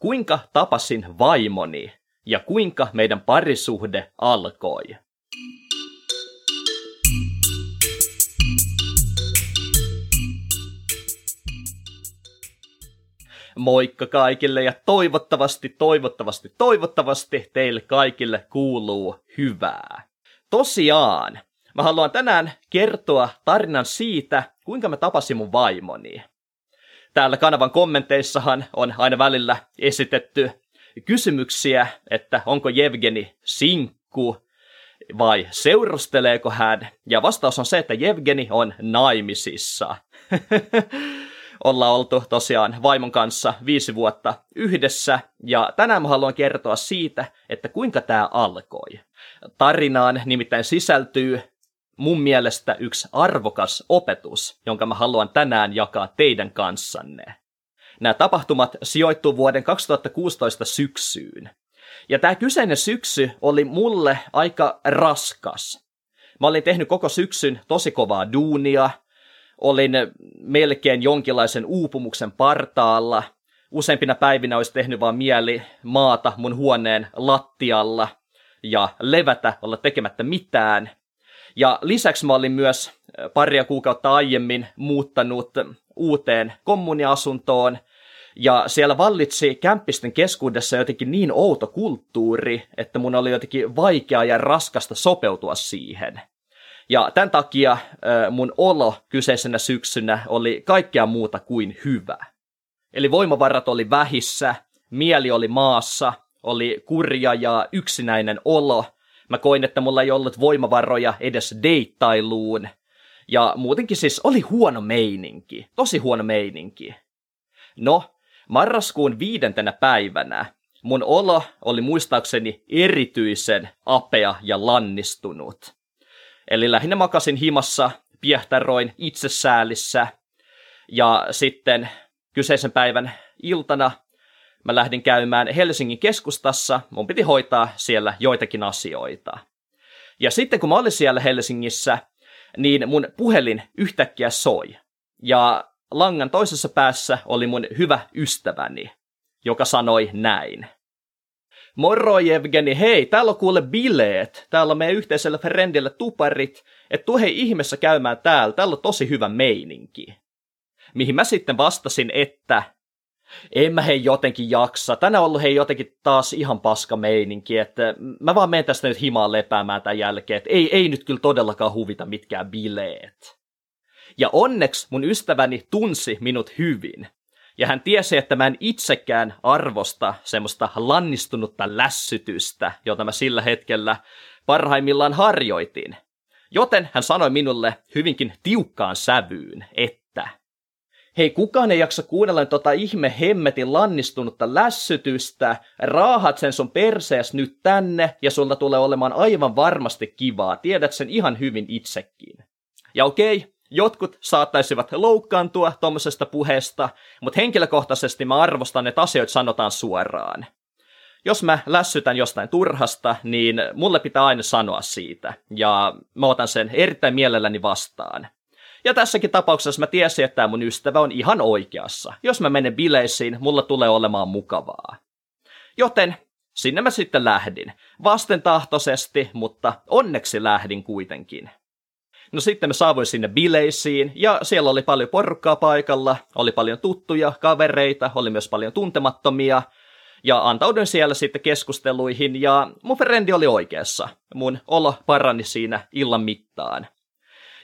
kuinka tapasin vaimoni ja kuinka meidän parisuhde alkoi. Moikka kaikille ja toivottavasti, toivottavasti, toivottavasti teille kaikille kuuluu hyvää. Tosiaan, mä haluan tänään kertoa tarinan siitä, kuinka mä tapasin mun vaimoni. Täällä kanavan kommenteissahan on aina välillä esitetty kysymyksiä, että onko Jevgeni sinkku vai seurusteleeko hän. Ja vastaus on se, että Jevgeni on naimisissa. Ollaan oltu tosiaan vaimon kanssa viisi vuotta yhdessä, ja tänään mä haluan kertoa siitä, että kuinka tämä alkoi. Tarinaan nimittäin sisältyy mun mielestä yksi arvokas opetus, jonka mä haluan tänään jakaa teidän kanssanne. Nämä tapahtumat sijoittuu vuoden 2016 syksyyn. Ja tämä kyseinen syksy oli mulle aika raskas. Mä olin tehnyt koko syksyn tosi kovaa duunia, olin melkein jonkinlaisen uupumuksen partaalla. Useimpina päivinä olisi tehnyt vaan mieli maata mun huoneen lattialla ja levätä, olla tekemättä mitään. Ja lisäksi mä olin myös paria kuukautta aiemmin muuttanut uuteen kommuniasuntoon, ja siellä vallitsi kämppisten keskuudessa jotenkin niin outo kulttuuri, että mun oli jotenkin vaikeaa ja raskasta sopeutua siihen. Ja tämän takia mun olo kyseisenä syksynä oli kaikkea muuta kuin hyvä. Eli voimavarat oli vähissä, mieli oli maassa, oli kurja ja yksinäinen olo. Mä koin, että mulla ei ollut voimavaroja edes deittailuun. Ja muutenkin siis oli huono meininki, tosi huono meininki. No, marraskuun viidentenä päivänä mun olo oli muistaakseni erityisen apea ja lannistunut. Eli lähinnä makasin himassa, piehtäroin itsesäälissä, ja sitten kyseisen päivän iltana mä lähdin käymään Helsingin keskustassa, mun piti hoitaa siellä joitakin asioita. Ja sitten kun mä olin siellä Helsingissä, niin mun puhelin yhtäkkiä soi. Ja langan toisessa päässä oli mun hyvä ystäväni, joka sanoi näin. Moro Evgeni, hei, täällä on kuule bileet. Täällä on meidän yhteisellä friendillä tuparit. Et tuu hei ihmeessä käymään täällä, täällä on tosi hyvä meininki. Mihin mä sitten vastasin, että en mä hei jotenkin jaksa. Tänään on ollut hei jotenkin taas ihan paska meininki, että mä vaan menen tästä nyt himaan lepäämään tämän jälkeen, että ei, ei nyt kyllä todellakaan huvita mitkään bileet. Ja onneksi mun ystäväni tunsi minut hyvin. Ja hän tiesi, että mä en itsekään arvosta semmoista lannistunutta lässytystä, jota mä sillä hetkellä parhaimmillaan harjoitin. Joten hän sanoi minulle hyvinkin tiukkaan sävyyn, että Hei, kukaan ei jaksa kuunnella tota ihme hemmetin lannistunutta lässytystä, raahat sen sun persees nyt tänne, ja sulla tulee olemaan aivan varmasti kivaa, tiedät sen ihan hyvin itsekin. Ja okei, Jotkut saattaisivat loukkaantua tuommoisesta puheesta, mutta henkilökohtaisesti mä arvostan, että asioita sanotaan suoraan. Jos mä lässytän jostain turhasta, niin mulle pitää aina sanoa siitä, ja mä otan sen erittäin mielelläni vastaan. Ja tässäkin tapauksessa mä tiesin, että tämä mun ystävä on ihan oikeassa. Jos mä menen bileisiin, mulla tulee olemaan mukavaa. Joten sinne mä sitten lähdin. Vastentahtoisesti, mutta onneksi lähdin kuitenkin. No sitten me saavuin sinne bileisiin, ja siellä oli paljon porukkaa paikalla, oli paljon tuttuja, kavereita, oli myös paljon tuntemattomia, ja antauduin siellä sitten keskusteluihin, ja mun frendi oli oikeassa. Mun olo parani siinä illan mittaan.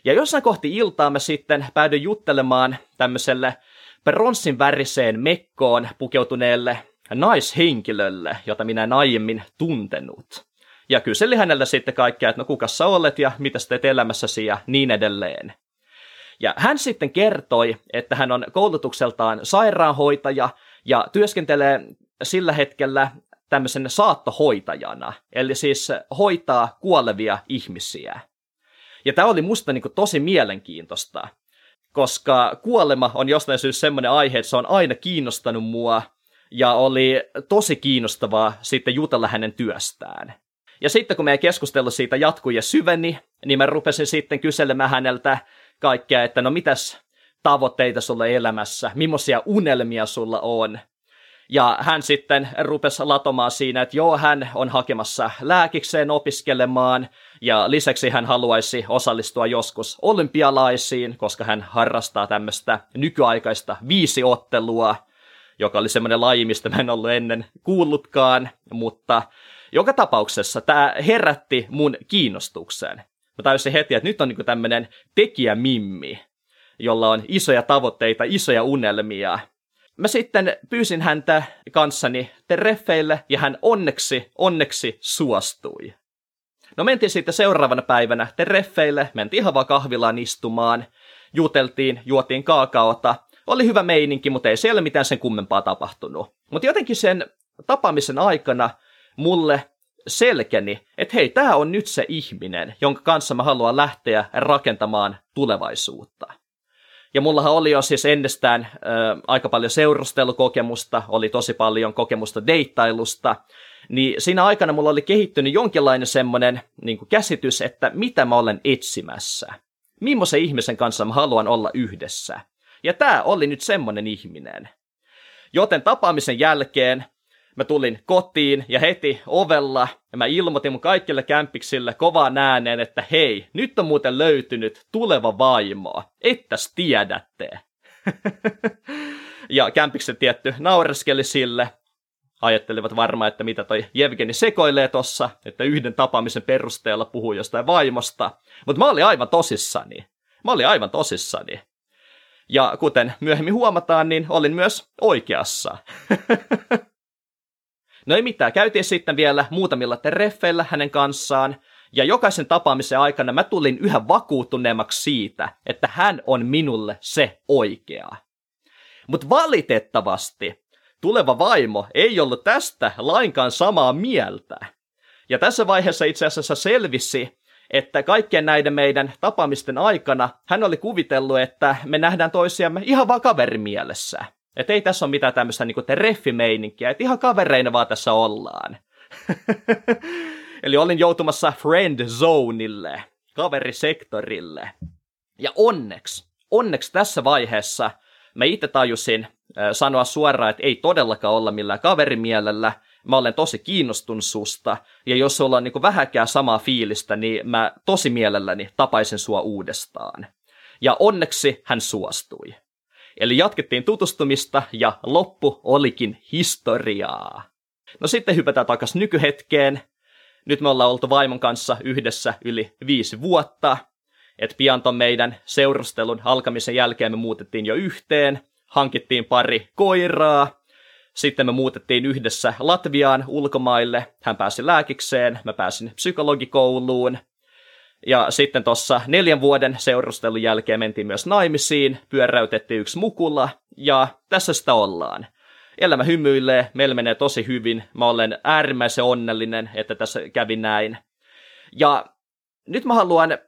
Ja jossain kohti iltaa mä sitten päädyin juttelemaan tämmöiselle pronssin väriseen mekkoon pukeutuneelle naishenkilölle, jota minä en aiemmin tuntenut ja kyseli hänellä sitten kaikkea, että no kuka sä olet ja mitä sä teet elämässäsi ja niin edelleen. Ja hän sitten kertoi, että hän on koulutukseltaan sairaanhoitaja ja työskentelee sillä hetkellä tämmöisen saattohoitajana, eli siis hoitaa kuolevia ihmisiä. Ja tämä oli musta niin tosi mielenkiintoista, koska kuolema on jostain syystä semmoinen aihe, että se on aina kiinnostanut mua, ja oli tosi kiinnostavaa sitten jutella hänen työstään. Ja sitten kun meidän keskustelu siitä jatkui ja syveni, niin mä rupesin sitten kyselemään häneltä kaikkea, että no mitäs tavoitteita sulla elämässä, millaisia unelmia sulla on. Ja hän sitten rupesi latomaan siinä, että joo, hän on hakemassa lääkikseen opiskelemaan, ja lisäksi hän haluaisi osallistua joskus olympialaisiin, koska hän harrastaa tämmöistä nykyaikaista viisiottelua, joka oli semmoinen laji, mistä mä en ollut ennen kuullutkaan, mutta joka tapauksessa tämä herätti mun kiinnostuksen. Mä tajusin heti, että nyt on niinku tämmöinen tekijämimmi, jolla on isoja tavoitteita, isoja unelmia. Mä sitten pyysin häntä kanssani terreffeille ja hän onneksi, onneksi suostui. No mentiin sitten seuraavana päivänä terreffeille, mentiin ihan vaan kahvilaan istumaan, juteltiin, juotiin kaakaota. Oli hyvä meininki, mutta ei siellä mitään sen kummempaa tapahtunut. Mutta jotenkin sen tapaamisen aikana mulle selkeni, että hei, tämä on nyt se ihminen, jonka kanssa mä haluan lähteä rakentamaan tulevaisuutta. Ja mullahan oli jo siis ennestään äh, aika paljon seurustelukokemusta, oli tosi paljon kokemusta deittailusta, niin siinä aikana mulla oli kehittynyt jonkinlainen semmoinen niin käsitys, että mitä mä olen etsimässä. Millaisen ihmisen kanssa mä haluan olla yhdessä. Ja tämä oli nyt semmoinen ihminen. Joten tapaamisen jälkeen Mä tulin kotiin ja heti ovella ja mä ilmoitin mun kaikille kämpiksille kovaan ääneen, että hei, nyt on muuten löytynyt tuleva vaimo, ettäs tiedätte. ja kämpikset tietty naureskeli sille, ajattelivat varmaan, että mitä toi Jevgeni sekoilee tossa, että yhden tapaamisen perusteella puhuu jostain vaimosta. Mutta mä olin aivan tosissani. Mä olin aivan tosissani. Ja kuten myöhemmin huomataan, niin olin myös oikeassa. No ei mitään, käytiin sitten vielä muutamilla treffeillä hänen kanssaan, ja jokaisen tapaamisen aikana mä tulin yhä vakuuttuneemmaksi siitä, että hän on minulle se oikea. Mutta valitettavasti tuleva vaimo ei ollut tästä lainkaan samaa mieltä. Ja tässä vaiheessa itse asiassa selvisi, että kaikkien näiden meidän tapaamisten aikana hän oli kuvitellut, että me nähdään toisiamme ihan vaan kaverimielessä. Että ei tässä ole mitään tämmöistä niinku reffimeininkiä, että ihan kavereina vaan tässä ollaan. Eli olin joutumassa friend zoneille, kaverisektorille. Ja onneksi, onneksi tässä vaiheessa mä itse tajusin sanoa suoraan, että ei todellakaan olla millään kaverimielellä, mä olen tosi kiinnostunut susta, ja jos sulla on niin vähäkään samaa fiilistä, niin mä tosi mielelläni tapaisin sua uudestaan. Ja onneksi hän suostui. Eli jatkettiin tutustumista ja loppu olikin historiaa. No sitten hypätään takaisin nykyhetkeen. Nyt me ollaan oltu vaimon kanssa yhdessä yli viisi vuotta. Et pian ton meidän seurustelun alkamisen jälkeen me muutettiin jo yhteen. Hankittiin pari koiraa. Sitten me muutettiin yhdessä Latviaan ulkomaille. Hän pääsi lääkikseen, mä pääsin psykologikouluun. Ja sitten tuossa neljän vuoden seurustelun jälkeen mentiin myös naimisiin, pyöräytettiin yksi mukula, ja tässä sitä ollaan. Elämä hymyilee, meillä menee tosi hyvin, mä olen äärimmäisen onnellinen, että tässä kävi näin. Ja nyt mä haluan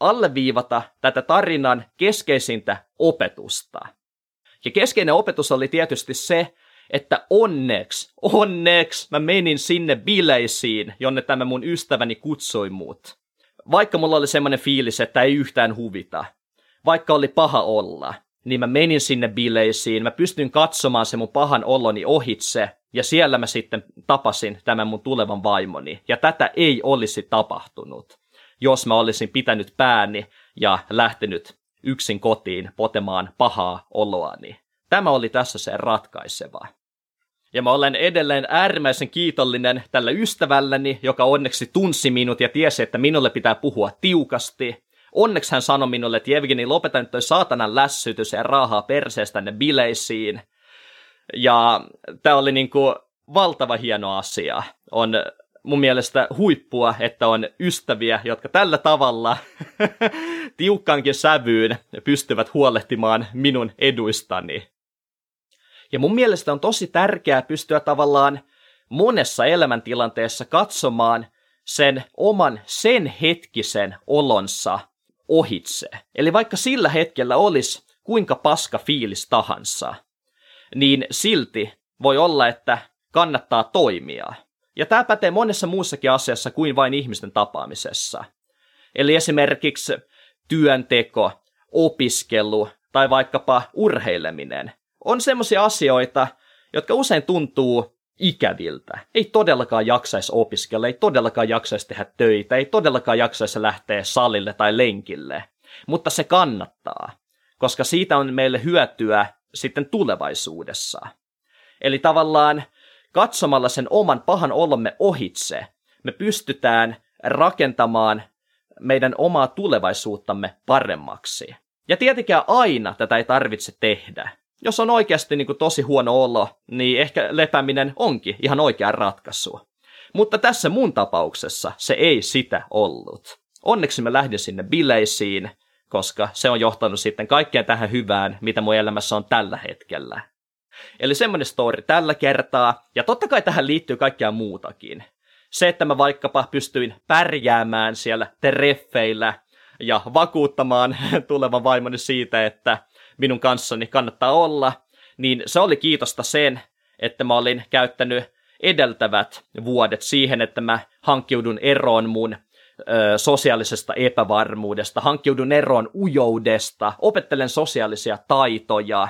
alleviivata tätä tarinan keskeisintä opetusta. Ja keskeinen opetus oli tietysti se, että onneksi, onneksi mä menin sinne bileisiin, jonne tämä mun ystäväni kutsui mut vaikka mulla oli semmoinen fiilis, että ei yhtään huvita, vaikka oli paha olla, niin mä menin sinne bileisiin, mä pystyin katsomaan se mun pahan oloni ohitse, ja siellä mä sitten tapasin tämän mun tulevan vaimoni. Ja tätä ei olisi tapahtunut, jos mä olisin pitänyt pääni ja lähtenyt yksin kotiin potemaan pahaa oloani. Tämä oli tässä se ratkaiseva. Ja mä olen edelleen äärimmäisen kiitollinen tällä ystävälläni, joka onneksi tunsi minut ja tiesi, että minulle pitää puhua tiukasti. Onneksi hän sanoi minulle, että Jevgeni, lopeta nyt toi saatanan lässytys ja raahaa perseestä ne bileisiin. Ja tämä oli niinku valtava hieno asia. On mun mielestä huippua, että on ystäviä, jotka tällä tavalla tiukkaankin sävyyn pystyvät huolehtimaan minun eduistani. Ja mun mielestä on tosi tärkeää pystyä tavallaan monessa elämäntilanteessa katsomaan sen oman sen hetkisen olonsa ohitse. Eli vaikka sillä hetkellä olisi kuinka paska fiilis tahansa, niin silti voi olla, että kannattaa toimia. Ja tämä pätee monessa muussakin asiassa kuin vain ihmisten tapaamisessa. Eli esimerkiksi työnteko, opiskelu tai vaikkapa urheileminen on semmoisia asioita, jotka usein tuntuu ikäviltä. Ei todellakaan jaksaisi opiskella, ei todellakaan jaksaisi tehdä töitä, ei todellakaan jaksaisi lähteä salille tai lenkille. Mutta se kannattaa, koska siitä on meille hyötyä sitten tulevaisuudessa. Eli tavallaan katsomalla sen oman pahan olomme ohitse, me pystytään rakentamaan meidän omaa tulevaisuuttamme paremmaksi. Ja tietenkään aina tätä ei tarvitse tehdä. Jos on oikeasti niin kuin tosi huono olo, niin ehkä lepääminen onkin ihan oikea ratkaisu. Mutta tässä mun tapauksessa se ei sitä ollut. Onneksi mä lähdin sinne bileisiin, koska se on johtanut sitten kaikkeen tähän hyvään, mitä mun elämässä on tällä hetkellä. Eli semmoinen story tällä kertaa, ja totta kai tähän liittyy kaikkea muutakin. Se, että mä vaikkapa pystyin pärjäämään siellä treffeillä ja vakuuttamaan tulevan vaimoni siitä, että minun kanssani kannattaa olla, niin se oli kiitosta sen, että mä olin käyttänyt edeltävät vuodet siihen, että mä hankkiudun eroon mun ö, sosiaalisesta epävarmuudesta, hankkiudun eroon ujoudesta, opettelen sosiaalisia taitoja,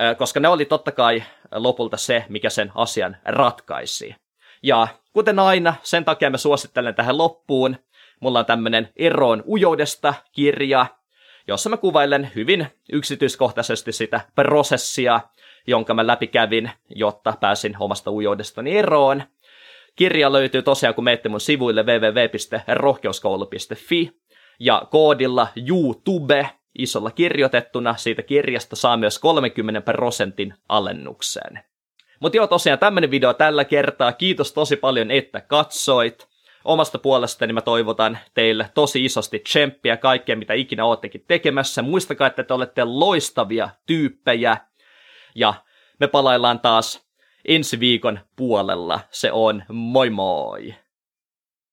ö, koska ne oli totta kai lopulta se, mikä sen asian ratkaisi. Ja kuten aina, sen takia mä suosittelen tähän loppuun. Mulla on tämmönen eroon ujoudesta kirja, jossa mä kuvailen hyvin yksityiskohtaisesti sitä prosessia, jonka mä läpikävin, jotta pääsin omasta ujoudestani eroon. Kirja löytyy tosiaan, kun menette mun sivuille www.rohkeuskoulu.fi ja koodilla YouTube isolla kirjoitettuna siitä kirjasta saa myös 30 prosentin alennuksen. Mutta joo, tosiaan tämmönen video tällä kertaa. Kiitos tosi paljon, että katsoit. Omasta puolestani mä toivotan teille tosi isosti tsemppiä kaikkea, mitä ikinä oottekin tekemässä. Muistakaa, että te olette loistavia tyyppejä. Ja me palaillaan taas ensi viikon puolella. Se on moi moi!